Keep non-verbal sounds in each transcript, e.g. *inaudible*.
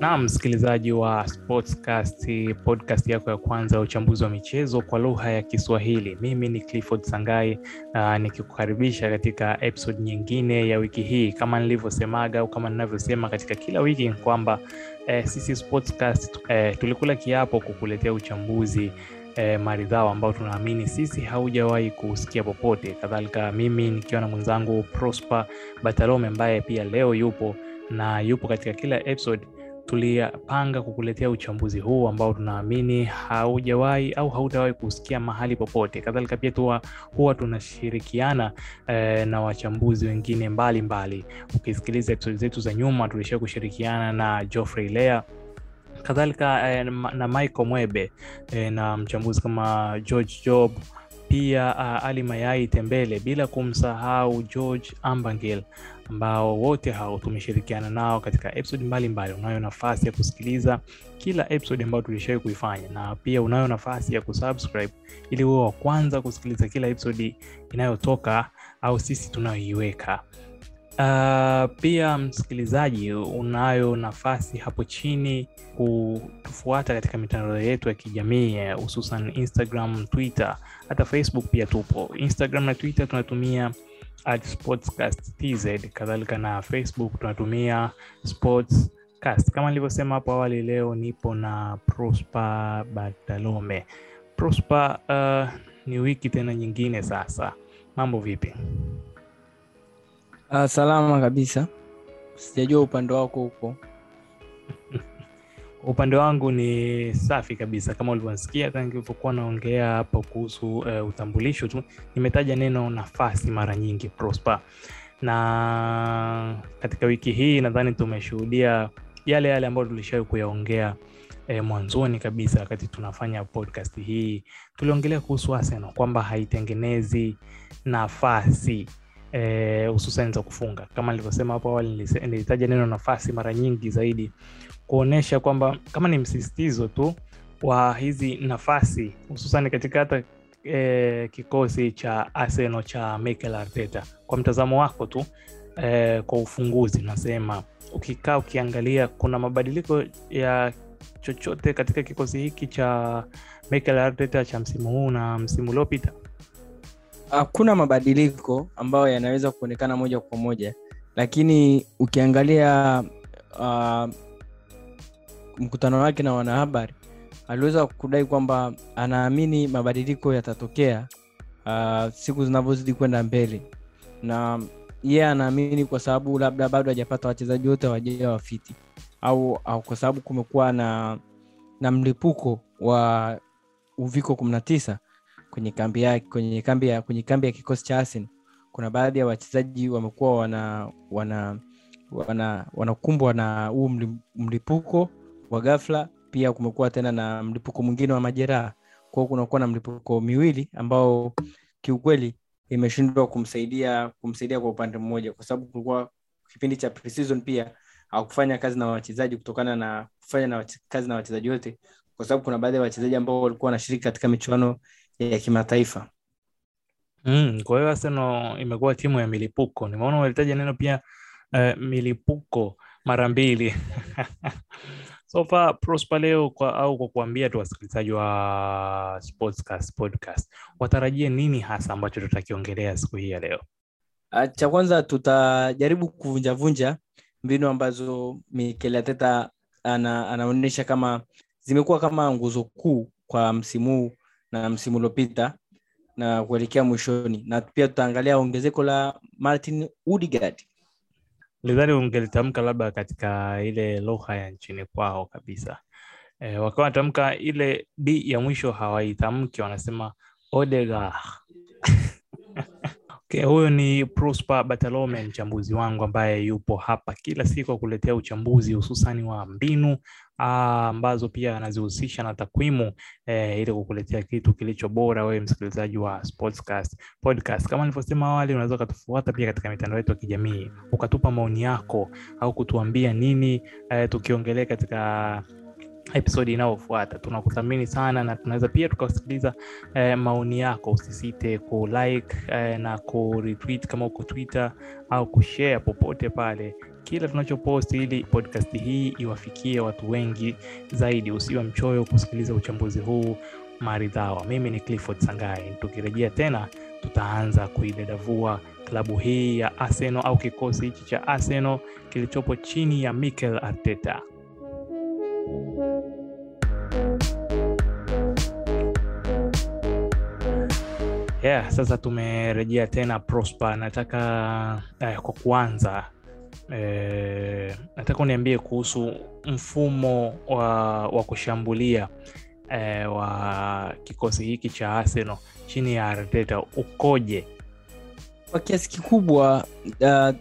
Naam, msikilizaji wa Sportscast, podcast yako ya kwanza ya uchambuzi wa michezo kwa lugha ya Kiswahili. Mimi ni Clifford Sangai uh, nikikukaribisha katika episode nyingine ya wiki hii. Kama nilivyosemaga au kama ninavyosema katika kila wiki kwamba eh, sisi Sportscast eh, tulikula kiapo kukuletea uchambuzi eh, maridhawa ambao tunaamini sisi haujawahi kusikia popote. Kadhalika mimi nikiwa na mwenzangu Prosper Batalome ambaye pia leo yupo na yupo katika kila episode tulipanga kukuletea uchambuzi huu ambao tunaamini haujawahi au hautawahi kusikia mahali popote. Kadhalika pia tuwa, huwa tunashirikiana eh, na wachambuzi wengine mbalimbali. Ukisikiliza episodi zetu za nyuma, tulishia kushirikiana na Geoffrey Lea kadhalika eh, na Michael Mwebe eh, na mchambuzi kama George Job pia uh, Ali Mayai Tembele, bila kumsahau George Ambangel ambao wote hao tumeshirikiana nao katika episode mbalimbali. Unayo nafasi ya kusikiliza kila episode ambayo tulishawai kuifanya, na pia unayo nafasi ya kusubscribe ili huwe wa kwanza kusikiliza kila episode inayotoka au sisi tunayoiweka. Uh, pia msikilizaji, unayo nafasi hapo chini kutufuata katika mitandao yetu ya kijamii hususan Instagram, Twitter, hata Facebook pia tupo. Instagram na Twitter tunatumia at TZ, kadhalika na Facebook tunatumia Sportscast. Kama nilivyosema hapo awali, leo nipo na Prosper Bartalome. Prosper, uh, ni wiki tena nyingine sasa, mambo vipi? Uh, salama kabisa, sijajua upande wako huko. *laughs* upande wangu ni safi kabisa, kama ulivyosikia nilivyokuwa naongea hapo kuhusu uh, utambulisho. Tu, nimetaja neno nafasi mara nyingi Prosper, na katika wiki hii nadhani tumeshuhudia yale yale ambayo tulishawahi kuyaongea E, mwanzoni kabisa wakati tunafanya podcast hii. Tuliongelea kuhusu Arsenal kwamba haitengenezi nafasi hususan e, za kufunga. Kama nilivyosema hapo awali, nilitaja neno nafasi mara nyingi zaidi kuonyesha kwamba kama ni msisitizo tu wa hizi nafasi hususan katika hata e, kikosi cha Arsenal cha Mikel Arteta. Kwa mtazamo wako tu e, kwa ufunguzi, nasema ukikaa ukiangalia, kuna mabadiliko ya chochote katika kikosi hiki cha Mikel Arteta cha msimu huu na msimu uliopita? Hakuna mabadiliko ambayo yanaweza kuonekana moja kwa moja, lakini ukiangalia uh, mkutano wake na wanahabari aliweza kudai kwamba anaamini mabadiliko yatatokea uh, siku zinavyozidi kwenda mbele, na yeye yeah, anaamini kwa sababu labda bado hajapata wachezaji wote wajawa wafiti au, au kwa sababu kumekuwa na, na mlipuko wa uviko kumi na tisa kwenye kambi ya, kwenye kambi ya, kwenye kambi ya kikosi cha Asin, Kuna baadhi ya wachezaji wamekuwa wana wana wana wanakumbwa na huu mlipuko wa ghafla. Pia kumekuwa tena na mlipuko mwingine wa majeraha, kwa kunakuwa na mlipuko miwili ambao kiukweli imeshindwa kumsaidia kumsaidia kwa upande mmoja, kwa sababu kulikuwa kipindi cha pre-season pia hakufanya kazi na wachezaji kutokana na kufanya na kazi na wachezaji wote, kwa sababu kuna baadhi ya wachezaji ambao walikuwa wanashiriki katika michuano ya kimataifa. Mm, kwa hiyo Arsenal imekuwa timu ya milipuko. Nimeona umelitaja neno pia uh, milipuko mara mbili *laughs* so far Prosper, leo kwa, au kwa kuambia tu wasikilizaji wa Sportscast podcast watarajie nini hasa ambacho tutakiongelea siku hii ya leo? Cha kwanza tutajaribu kuvunjavunja mbinu ambazo Mikel Arteta ana, anaonyesha kama zimekuwa kama nguzo kuu kwa msimu huu na msimu uliopita na kuelekea mwishoni, na pia tutaangalia ongezeko la Martin Odegaard. Lidhani ungelitamka labda katika ile lugha ya nchini kwao kabisa, e, wakiwa wanatamka ile d ya mwisho hawaitamki, wanasema Odegaard. Okay, huyo ni Prosper Batalome, mchambuzi wangu ambaye yupo hapa kila siku akuletea uchambuzi hususani wa mbinu ambazo pia anazihusisha na takwimu eh, ili kukuletea kitu kilicho bora wewe msikilizaji wa Sportscast podcast. Kama nilivyosema awali, unaweza ukatufuata pia katika mitandao yetu ya kijamii ukatupa maoni yako au kutuambia nini eh, tukiongelea katika episodi inayofuata. Tunakuthamini sana na tunaweza pia tukasikiliza eh, maoni yako. Usisite kulike eh, na kuretweet kama uko twitter au kushare popote pale. Kila tunachopost ili podcast hii iwafikie watu wengi zaidi. Usiwe mchoyo kusikiliza uchambuzi huu maridhawa. Mimi ni clifford sangai. Tukirejea tena tutaanza kuidadavua klabu hii ya arsenal au kikosi hichi cha arsenal kilichopo chini ya mikel arteta yeah, sasa tumerejea tena prosper. Nataka eh, kwa kuanza eh, nataka uniambie kuhusu mfumo wa, wa kushambulia eh, wa kikosi hiki cha arsenal chini ya arteta. Ukoje? Kwa kiasi kikubwa uh,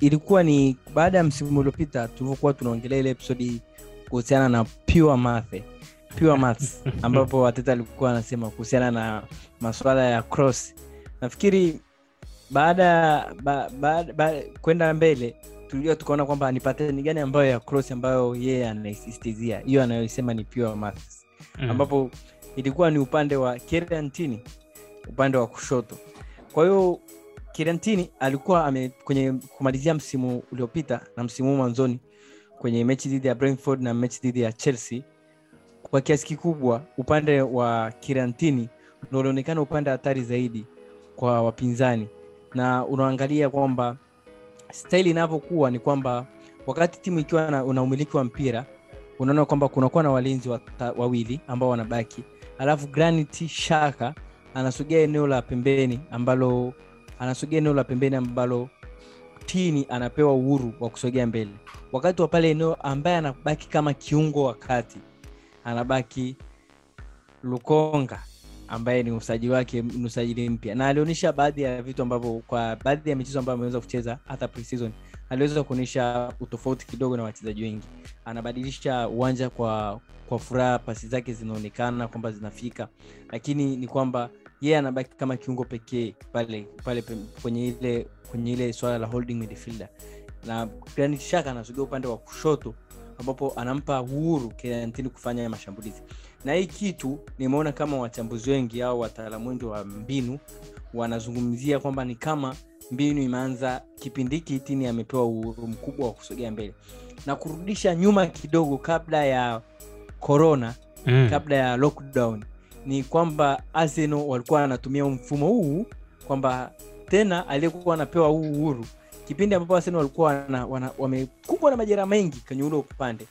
ilikuwa ni baada ya msimu uliopita tulivyokuwa tunaongelea ile episodi kuhusiana na pure math pure maths ambapo wateta alikuwa anasema kuhusiana na masuala ya cross. Nafikiri baada ba, ba, ba, kwenda mbele tulijua tukaona kwamba ni pateni gani ambayo ya cross ambayo yeye anaisistizia. Hiyo anayosema ni pure maths. Mm. ambapo ilikuwa ni upande wa kerantini upande wa kushoto. Kwa hiyo kerantini alikuwa ame, kwenye kumalizia msimu uliopita na msimu huu mwanzoni kwenye mechi dhidi ya Brentford na mechi dhidi ya Chelsea kwa kiasi kikubwa upande wa Kirantini ndo ulionekana upande hatari zaidi kwa wapinzani. Na unaangalia kwamba staili inavyokuwa ni kwamba wakati timu ikiwa na, una umiliki wa mpira unaona kwamba kunakuwa na walinzi wawili ambao wanabaki. Alafu Granit Xhaka anasogea eneo la pembeni ambalo anasogea eneo la pembeni ambalo tini anapewa uhuru wa kusogea mbele. Wakati wa pale eneo ambaye anabaki kama kiungo wa kati anabaki lukonga ambaye ni usajili wake ni usajili mpya. Na alionyesha baadhi ya vitu ambavyo kwa baadhi ya michezo ambayo ameweza kucheza hata pre-season aliweza kuonyesha utofauti kidogo na wachezaji wengi. Anabadilisha uwanja kwa kwa furaha pasi zake zinaonekana kwamba zinafika. Lakini ni kwamba yeye anabaki kama kiungo pekee pale pale kwenye ile kwenye ile swala la holding midfielder. Na Granit Xhaka anasogea upande wa kushoto ambapo anampa uhuru Kenantini kufanya mashambulizi na hii kitu nimeona kama wachambuzi wengi au wataalamu wengi wa mbinu wanazungumzia kwamba ni kama mbinu imeanza kipindi hiki tini amepewa uhuru mkubwa wa kusogea mbele na kurudisha nyuma kidogo kabla ya corona mm. kabla ya lockdown ni kwamba arsenal walikuwa wanatumia mfumo huu kwamba tena aliyekuwa anapewa huu uhuru kipindi ambapo arsenal walikuwa wamekumbwa na majeraha mengi kwenye ule upande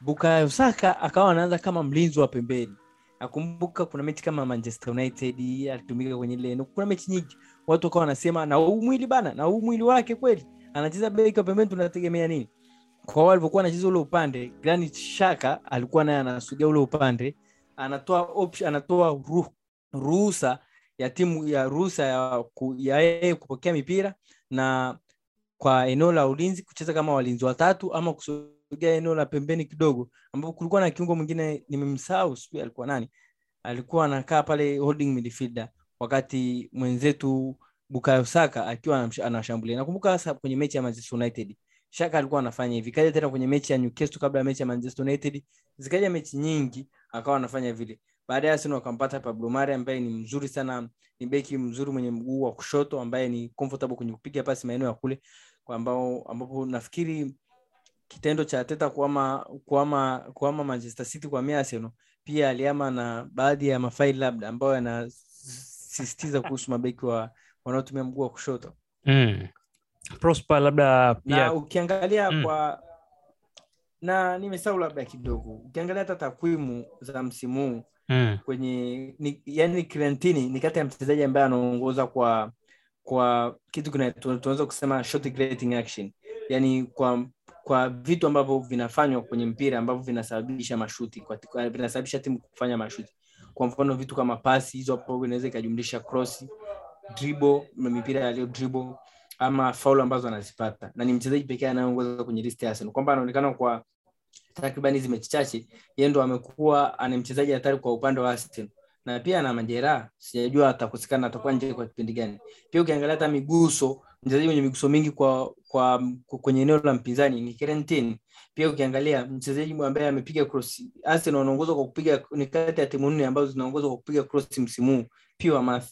bukayo saka akawa anaanza kama mlinzi wa pembeni. Nakumbuka kuna mechi kama manchester united alitumika kwenye ile kuna mechi nyingi. Watu wakawa wanasema na huu mwili bana na huu mwili wake kweli? Anacheza beki wa pembeni tunategemea nini? Kwa wao alivyokuwa anacheza ule upande Granit Xhaka alikuwa naye anasugea ule upande anatoa option, anatoa ru, ruhusa ya timu ya ruhusa ya yeye kupokea mipira na kwa eneo la ulinzi kucheza kama walinzi watatu ama kusogea eneo la pembeni kidogo ambapo kulikuwa na kiungo mwingine nimemsahau sijui alikuwa nani. Alikuwa anakaa pale holding midfielder wakati mwenzetu Bukayo Saka akiwa anashambulia. Nakumbuka hasa kwenye mechi ya Manchester United Shaka alikuwa anafanya hivi. Kaja tena kwenye mechi ya Newcastle kabla ya mechi ya Manchester United zikaja mechi nyingi akawa anafanya vile. Baadaye Arsenal wakampata Pablo Mari ambaye ni mzuri sana ni beki mzuri mwenye mguu wa kushoto ambaye ni comfortable kwenye kupiga pasi maeneo ya kule ambao ambapo nafikiri kitendo cha Teta kuama kuama kuama Manchester City kwa Arsenal pia aliama na baadhi ya mafaili labda ambayo yanasisitiza kuhusu mabeki wa wanaotumia mguu wa kushoto Mm. prosper labda na pia ukiangalia Mm. kwa na nimesahau labda kidogo ukiangalia hata takwimu za msimu huu mm. kwenye ni, yani Crantini ni kati ya mchezaji ambaye anaongoza kwa kwa kitu tunaweza kusema shot creating action. Yani kwa kwa vitu ambavyo vinafanywa kwenye mpira ambavyo vinasababisha mashuti vinasababisha timu kufanya mashuti. Kwa mfano vitu kama pasi hizo hapo inaweza ikajumlisha cross dribble mipira yaliyo dribble ama faulu ambazo anazipata. Na ni mchezaji pekee anayeongoza kwenye list ya Arsenal. Kwamba anaonekana kwa takriban hizi mechi chache yeye ndo amekuwa ana mchezaji hatari kwa upande wa Arsenal na pia ana majeraha sijajua atakosekana atakuwa nje kwa kipindi gani pia ukiangalia hata miguso mchezaji mwenye miguso mingi kwa, kwa, kwenye eneo la mpinzani ni Kieran Pia ukiangalia mchezaji ambaye amepiga cross, Arsenal wanaongozwa kwa kupiga, ni kati ya timu nne ambazo zinaongozwa kwa kupiga cross msimu huu, pure math.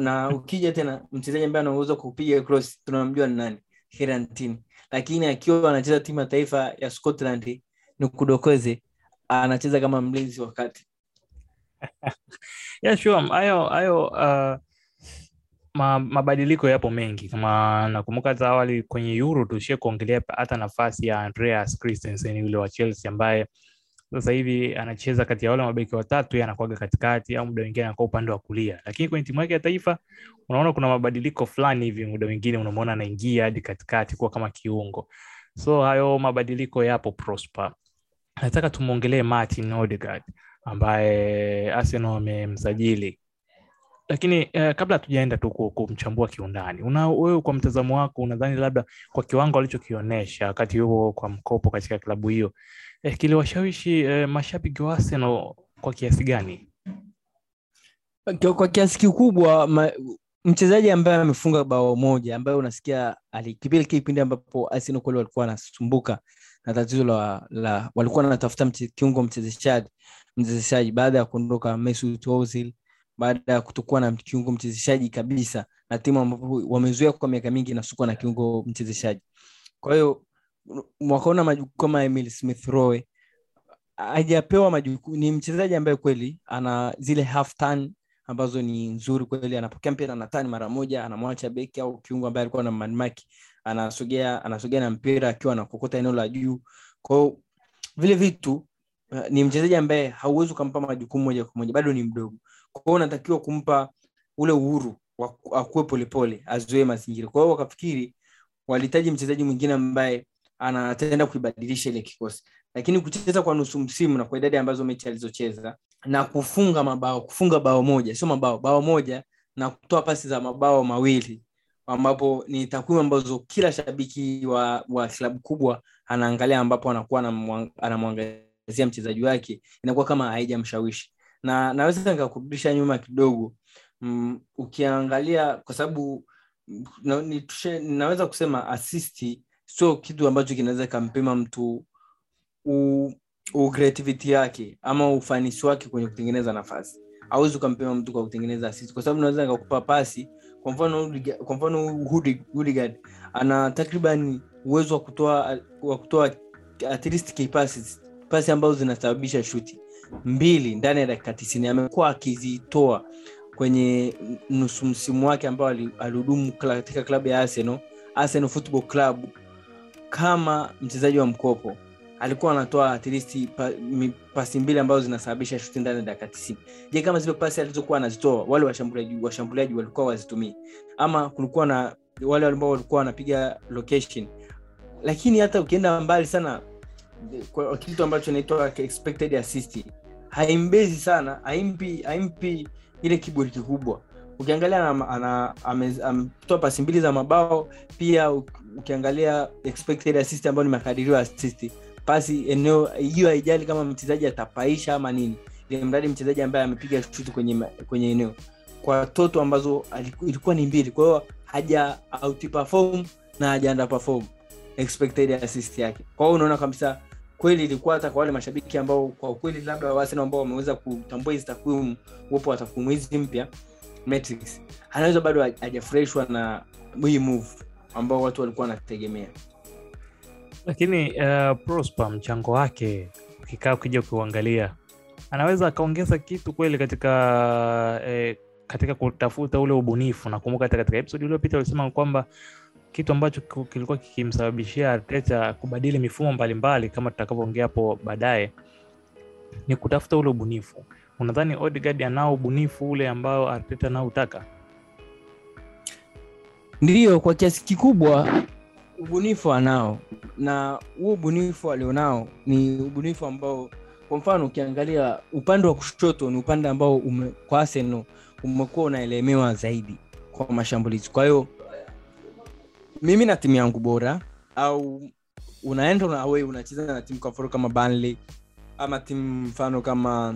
Na ukija tena mchezaji ambaye anaongozwa kwa kupiga cross tunamjua ni nani? Kieran Lakini akiwa anacheza timu ya taifa ya Scotland ni kudokoze, anacheza kama mlinzi wa kati. Yeah, sure. Hayo hayo uh, ma, mabadiliko yapo mengi kama nakumbuka za awali kwenye Euro tushie kuongelea hata nafasi ya Andreas Christensen yule wa Chelsea ambaye sasa hivi anacheza kati ya wale mabeki watatu, anakuaga katikati au muda mwingine anakuwa upande wa kulia, lakini kwenye timu yake ya taifa unaona kuna mabadiliko fulani hivi, muda mwingine unamwona anaingia hadi katikati kuwa kama kiungo. So hayo mabadiliko yapo Prosper. Nataka tumwongelee Martin Odegaard ambaye Arsenal wamemsajili lakini eh, kabla hatujaenda tu kumchambua kiundani, una wewe kwa mtazamo wako unadhani labda kwa kiwango alichokionyesha wakati huo kwa mkopo katika klabu hiyo eh, kiliwashawishi eh, mashabiki wa Arsenal kwa kiasi gani? Kwa, kiasi kikubwa ma, mchezaji ambaye amefunga bao moja ambaye unasikia alikipili kipindi ambapo Arsenal kweli walikuwa wanasumbuka na tatizo la, la walikuwa wanatafuta mche, kiungo mchezeshaji mchezeshaji baada ya kuondoka Mesut Ozil baada ya kutokuwa na kiungo mchezeshaji kabisa na timu ambapo wamezoea kwa miaka mingi inasukwa na kiungo mchezeshaji. Kwa hiyo wakaona majukumu kama Emil Smith Rowe hajapewa majukumu. Ni mchezaji ambaye kweli ana zile half turn ambazo ni nzuri kweli, anapokea mpira na tani mara moja, anamwacha beki au kiungo ambaye alikuwa na manmaki, anasogea anasogea na mpira akiwa anakokota eneo la juu. Kwa hiyo vile vitu ni mchezaji ambaye hauwezi ukampa majukumu moja kwa moja, bado ni mdogo. Kwa hiyo unatakiwa kumpa ule uhuru akuwe polepole azoee mazingira. Kwa hiyo wakafikiri walihitaji mchezaji mwingine ambaye anatenda kuibadilisha ile kikosi. Lakini kucheza kwa nusu msimu na kwa idadi ambazo mechi alizocheza na kufunga mabao kufunga bao moja sio mabao bao moja na kutoa pasi za mabao mawili ambapo ni takwimu ambazo kila shabiki wa, wa klabu kubwa anaangalia ambapo anakuwa anamwangazia mchezaji wake inakuwa kama haijamshawishi. Na naweza nikakurudisha nyuma kidogo mm, ukiangalia kwa sababu na, nitushe, naweza kusema asisti sio kitu ambacho kinaweza ikampima mtu u, yake ama ufanisi wake kwenye kutengeneza nafasi. Awezi ukampima mtu kwa kutengeneza asisti kwa sababu naweza nikakupa pasi. Kwa mfano Hudigard ana takriban uwezo wa kutoa at least passes pasi ambazo zinasababisha shuti mbili ndani ya dakika tisini amekuwa akizitoa kwenye nusu msimu wake ambao alihudumu katika klabu ya Arsenal, Arsenal Football Club kama mchezaji wa mkopo alikuwa anatoa at pa, pasi mbili ambazo zinasababisha shuti ndani ya dakika tisini. Je, kama zile pasi alizokuwa anazitoa wale washambuliaji washambuliaji walikuwa wazitumii, ama kulikuwa na wale ambao walikuwa wanapiga location? Lakini hata ukienda mbali sana kwa kitu ambacho inaitwa expected assist. Haimbezi sana haimpi haimpi ile kiburi kikubwa. Ukiangalia ametoa pasi mbili za mabao pia ukiangalia expected assist ambayo ni makadirio assist. Pasi eneo hiyo haijali kama mchezaji atapaisha ama nini. Ile mradi mchezaji ambaye amepiga shuti kwenye kwenye eneo. Kwa toto ambazo ilikuwa ni mbili. Kwa hiyo haja outperform na haja underperform expected assist yake. Kwa hiyo unaona kabisa kweli ilikuwa hata kwa wale mashabiki ambao kwa ukweli labda Arsenal ambao wameweza kutambua hizi takwimu uwepo wa takwimu hizi mpya anaweza bado hajafurahishwa na hii move ambao watu walikuwa wanategemea. Lakini uh, Prosper mchango wake ukikaa ukija ukiuangalia anaweza akaongeza kitu kweli katika eh, katika kutafuta ule ubunifu. Nakumbuka hata katika episode iliyopita ulisema kwamba kitu ambacho kilikuwa kikimsababishia Arteta kubadili mifumo mbalimbali mbali, kama tutakavyoongea hapo baadaye ni kutafuta ule ubunifu. Unadhani Odegaard anao ubunifu ule ambao Arteta anautaka? Ndiyo, kwa kiasi kikubwa ubunifu anao, na huo ubunifu alionao ni ubunifu ambao, kwa mfano, ukiangalia upande wa kushoto ni upande ambao ume, kwa Arsenal umekuwa unaelemewa zaidi kwa mashambulizi. Kwa hiyo mimi na timu yangu bora au unaenda na wewe unacheza na timu kwa mfano kama Burnley ama timu mfano kama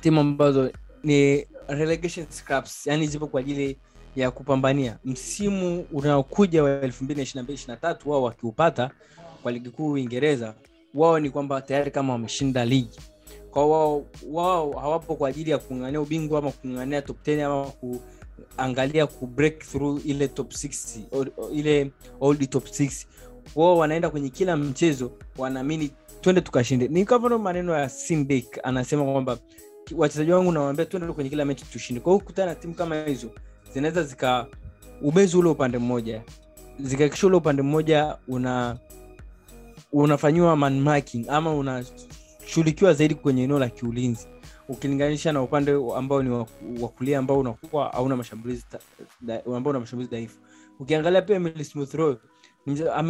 timu ambazo ni relegation scraps, yani zipo kwa ajili ya kupambania. Msimu unaokuja wa 2022 wao wakiupata kwa ligi kuu uingereza wao ni kwamba tayari kama wameshinda ligi. Kwa wao wao hawapo kwa ajili ya kung'ang'ania ubingwa ama kung'ang'ania top 10 ama kuangalia ku break through ile top 60 o- o- ile old top 6 wao wanaenda kwenye kila mchezo wanaamini twende tukashinde. Ni kama maneno ya Sindek anasema kwamba wachezaji wangu nawambia twende kwenye kila mechi tushinde. Kwa hiyo kukutana na timu kama hizo zinaweza zika ubezi ule upande mmoja. Zikakisha ule upande mmoja una unafanyiwa ama unashughulikiwa zaidi kwenye eneo la kiulinzi ukilinganisha na upande ambao ni wa kulia ambao unakuwa hauna mashambulizi ambao una mashambulizi dhaifu. Ukiangalia pia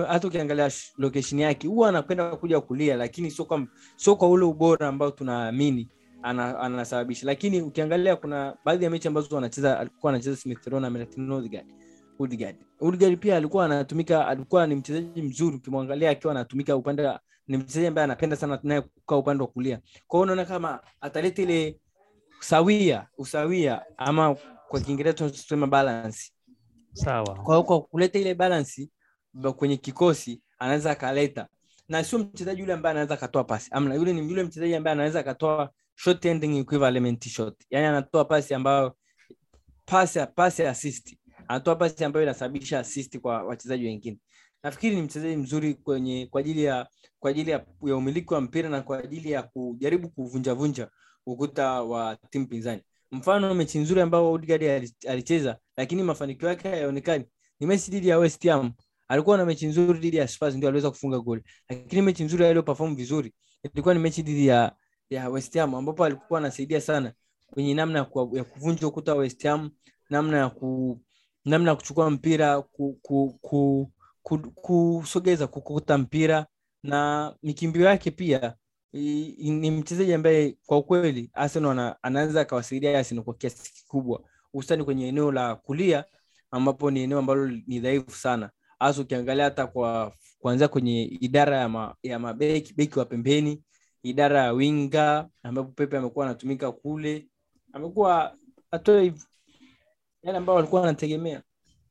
hata ukiangalia location yake huwa anapenda kuja kulia lakini sio kwa sio kwa ule ubora ambao tunaamini ana- anasababisha. Lakini ukiangalia kuna baadhi ya mechi ambazo anacheza alikuwa anacheza Smith pia alikuwa anatumika alikuwa ni mchezaji mzuri ukimwangalia akiwa anatumika upande ni mchezaji ambaye anapenda sana naye kukaa upande wa kulia. Kwao unaona kama ataleta ile sawia usawia ama kwa kiingereza tunasema balance. Sawa. Kwa kwa kuleta ile balance ba- kwenye kikosi anaweza akaleta. Na sio mchezaji yule ambaye anaweza akatoa pasi. Amna yule ni yule mchezaji ambaye anaweza akatoa short ending equivalent shot. Yani anatoa pasi ambayo pasi pasi assist. Anatoa pasi ambayo inasababisha assist kwa wachezaji wengine nafikiri ni mchezaji mzuri kwenye kwa ajili ya kwa ajili ya, ya umiliki wa mpira na kwa ajili ya kujaribu kuvunjavunja ukuta wa timu pinzani. Mfano mechi nzuri ambayo Odegaard alicheza lakini mafanikio yake hayaonekani ni mechi dhidi ya West Ham. Alikuwa na mechi nzuri dhidi ya Spurs ndio aliweza kufunga goli. Lakini mechi nzuri aliyoperform vizuri ilikuwa ni mechi dhidi ya ya West Ham ambapo alikuwa anasaidia sana kwenye namna ku- ya kuvunja ukuta wa West Ham namna ya ku namna ya kuchukua mpira ku, ku, ku, kusogeza kukuta mpira na mikimbio yake pia ni mchezaji ambaye kwa ukweli Arsenal anaweza akawasaidia Arsenal kwa kiasi kikubwa hususani kwenye eneo la kulia ambapo ni eneo ambalo ni dhaifu sana. Hasa ukiangalia hata kwa kuanzia kwenye idara ya, ma, ya mabeki beki wa pembeni idara ya winga ambapo Pepe amekuwa anatumika kule amekuwa atoe yale ambayo walikuwa wanategemea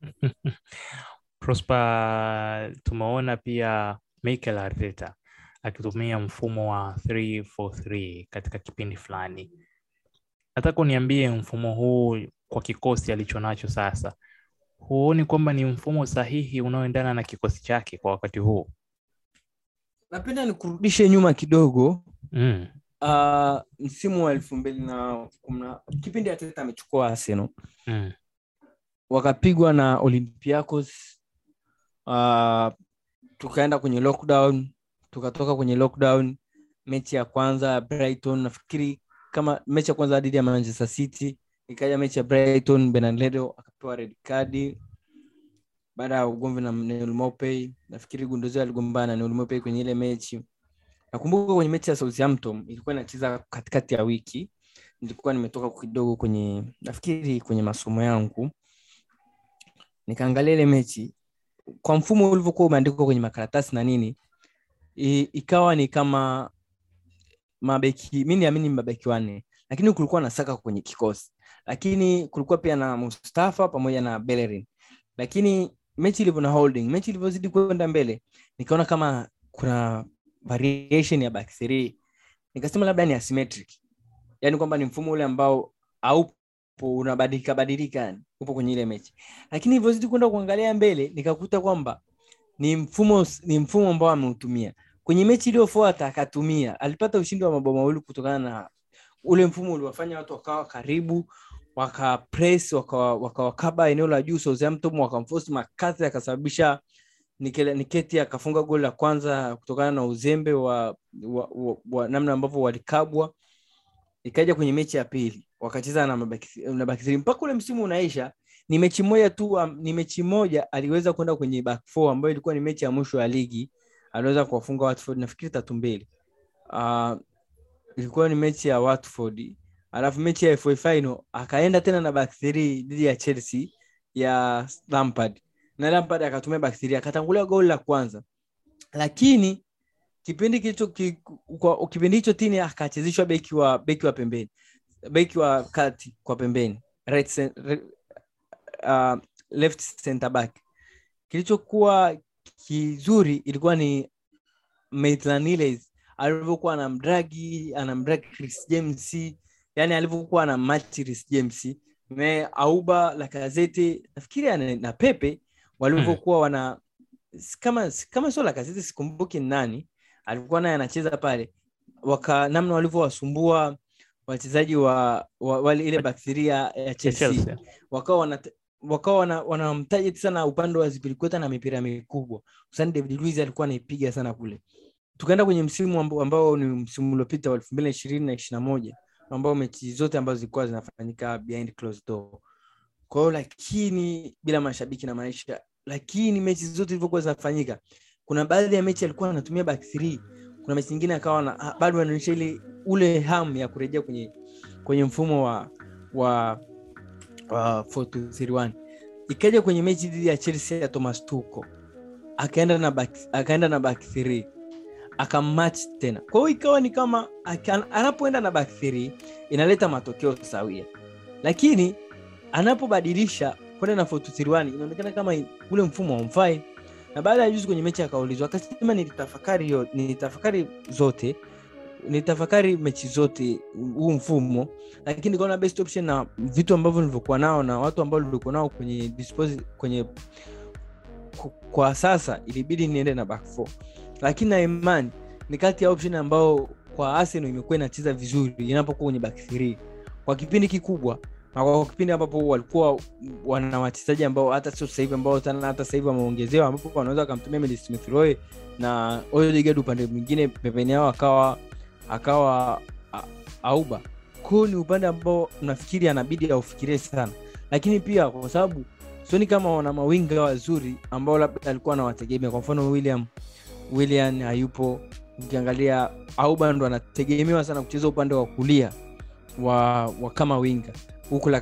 *laughs* Prosper, tumeona pia Mikel Arteta akitumia mfumo wa 343 katika kipindi fulani. Nataka uniambie mfumo huu kwa kikosi alichonacho sasa, huoni kwamba ni mfumo sahihi unaoendana na kikosi chake kwa wakati huu? napenda nikurudishe nyuma kidogo Mm. uh, msimu wa elfu mbili na kumna, kipindi Arteta amechukua Arsenal Mm. wakapigwa na Olympiacos uh, tukaenda kwenye lockdown tukatoka kwenye lockdown mechi ya kwanza Brighton nafikiri kama mechi ya kwanza dhidi ya Manchester City ikaja mechi ya Brighton benaledo akapewa red card. Baada ya ugomvi na Neil nafikiri Gundozi aligombana na kwenye ile mechi. Nakumbuka kwenye mechi ya Southampton ilikuwa inacheza katikati ya wiki. Nilikuwa nimetoka kidogo kwenye nafikiri kwenye masomo yangu. Nikaangalia ile mechi kwa mfumo ulivyokuwa umeandikwa kwenye makaratasi na nini i, ikawa ni kama mabeki mi niamini mabeki wanne lakini kulikuwa na saka kwenye kikosi lakini kulikuwa pia na mustafa pamoja na belerin lakini mechi ilivyo na holding mechi ilivyozidi kwenda mbele nikaona kama kuna variation ya back three. Nikasema labda ni asymmetric yani kwamba ni mfumo ule ambao haupo unabadilika badilika yani upo kwenye ile mechi. Lakini ilivyozidi kwenda kuangalia mbele nikakuta kwamba ni mfumo ni mfumo ambao ameutumia. Kwenye mechi iliyofuata akatumia alipata ushindi wa mabao mawili kutokana na ule mfumo uliwafanya watu wakawa karibu waka press wakawakaba waka eneo la juu Southampton wakamforce makasi akasababisha Niketi akafunga goli la kwanza kutokana na uzembe wa, wa, wa, wa namna ambavyo walikabwa ikaja kwenye mechi ya pili wakacheza na mabaki na baki three. mpaka ule msimu unaisha ni mechi moja tu um, ni mechi moja aliweza kwenda kwenye back four ambayo ilikuwa ni mechi ya mwisho ya ligi. Aliweza kuwafunga Watford nafikiri tatu mbili. Uh, ilikuwa ni mechi ya Watford. Alafu mechi ya FA final akaenda tena na back three dhidi ya Chelsea ya Lampard. Na Lampard akatumia back three akatangulia goli la kwanza. Lakini kipindi kilicho ki, kwa- kipindi hicho tini akachezeshwa beki wa beki wa pembeni. Beki wa kati kwa pembeni. Right, sen, re- uh, left center back. Kilichokuwa kizuri ilikuwa ni Maitland Niles. Alivyokuwa anamdragi anamdragi Chris James. Yani alivyokuwa anammachi Chris James. Me Auba Lacazette nafikiri na Pepe walivyokuwa wana kama kama sio Lacazette sikumbuki nani alikuwa naye anacheza pale. Waka namna walivyowasumbua wachezaji wa, wa wale ile bakteria ya Chelsea, Chelsea. wakawa wana wakawa wana- wanamtarget sana upande wa zipilikweta na mipira mikubwa. David Luiz alikuwa anaipiga sana kule. Tukaenda kwenye msimu ambao, ambao ni msimu uliopita wa elfu mbili na ishirini na ishiri na moja ambao mechi zote ambazo zilikuwa zinafanyika behind closed door. Kwa hiyo lakini bila mashabiki na maisha lakini mechi zote zilivyokuwa zinafanyika kuna baadhi ya mechi alikuwa anatumia back three. Kuna mechi nyingine akawa ah, bado anaonyesha ile ule ham ya kurejea kwenye kwenye mfumo wa wa, wa 4-2-3-1 ikaja kwenye mechi dhidi ya chelsea ya thomas Tuchel. Akaenda na back, akaenda na back three. Akamatch tena. Kwa hiyo ikawa ni kama anapoenda na back three inaleta matokeo sawia. Lakini anapobadilisha kwenda na 4-2-3-1 inaonekana kama ule mfumo haumfai na baada ya juzi kwenye mechi akaulizwa akasema nilitafakari yo- nilitafakari zote nilitafakari mechi zote huu mfumo lakini nikaona best option na vitu ambavyo nilivyokuwa nao na watu ambao nilivyokuwa nao kwenye dispose, kwenye kwa sasa ilibidi niende na back four. Lakini na imani ni kati ya option ambao kwa Arsenal imekuwa inacheza vizuri inapokuwa kwenye back three. Kwa kipindi kikubwa na kwa kipindi ambapo walikuwa wana wachezaji ambao hata sio sasa hivi ambao tena hata sasa hivi wameongezewa ambapo wanaweza wakamtumia Mendy Smith Rowe na Odegaard upande mwingine pembeni yao akawa akawa Auba. Kwa ni upande ambao nafikiri anabidi aufikirie sana, lakini pia kwa sababu sioni kama wana mawinga wazuri ambao labda alikuwa anawategemea. Kwa mfano William William hayupo, ukiangalia Auba ndo anategemewa sana kucheza upande wa kulia wa, wa kama winga huku la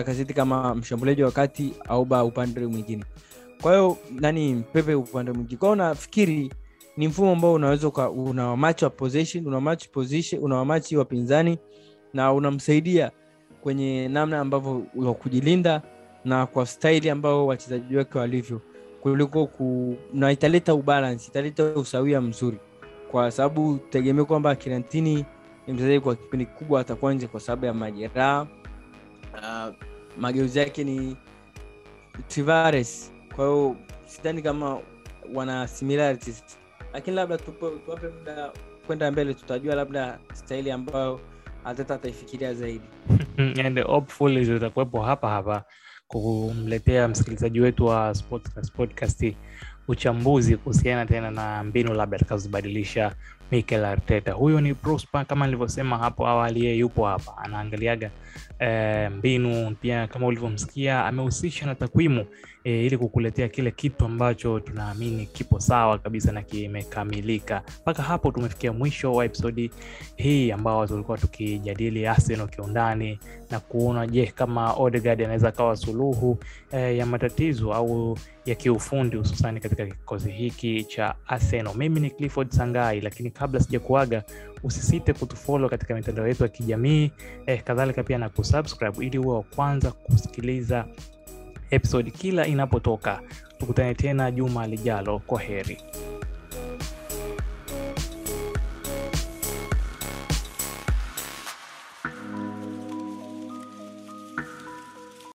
Lacazette kama mshambuliaji wa kati Auba upande mwingine. Kwa hiyo nani Pepe upande mwingine. kwao nafikiri ni mfumo ambao unaweza una wa position, wapinzani na unamsaidia kwenye namna ambavyo wa kujilinda na kwa staili ambao wachezaji wake walivyo kuliko ku, na italeta ubalance, italeta usawia mzuri, kwa sababu tegemea kwamba Kirantini ni mchezaji kwa kipindi kikubwa atakuwa nje kwa sababu ya majeraha. Uh, mageuzi yake ni Tavares, kwa hiyo sidhani kama wana similarities, lakini labda tuwape muda kwenda mbele, tutajua labda staili ambayo Arteta ataifikiria zaidi. *laughs* and hopefully zitakuwepo hapa hapa kumletea msikilizaji wetu wa Sportscast podcast uchambuzi kuhusiana tena na mbinu labda atakazobadilisha Mikel Arteta. Huyo ni Prosper, kama nilivyosema hapo awali, yeye yupo hapa anaangaliaga e, mbinu pia, kama ulivyomsikia amehusisha na takwimu e, ili kukuletea kile kitu ambacho tunaamini kipo sawa kabisa na kimekamilika. Mpaka hapo tumefikia mwisho wa episodi hii ambao tulikuwa tukijadili Arsenal kiundani na kuona je, kama Odegaard anaweza kawa suluhu e, ya matatizo au ya kiufundi hususani katika kikosi hiki cha Arsenal. Mimi ni Clifford Sangai, lakini kabla sijakuaga, usisite kutufollow katika mitandao yetu ya kijamii eh, kadhalika pia na kusubscribe ili uwe wa kwanza kusikiliza episode kila inapotoka. Tukutane tena juma lijalo. Kwa heri.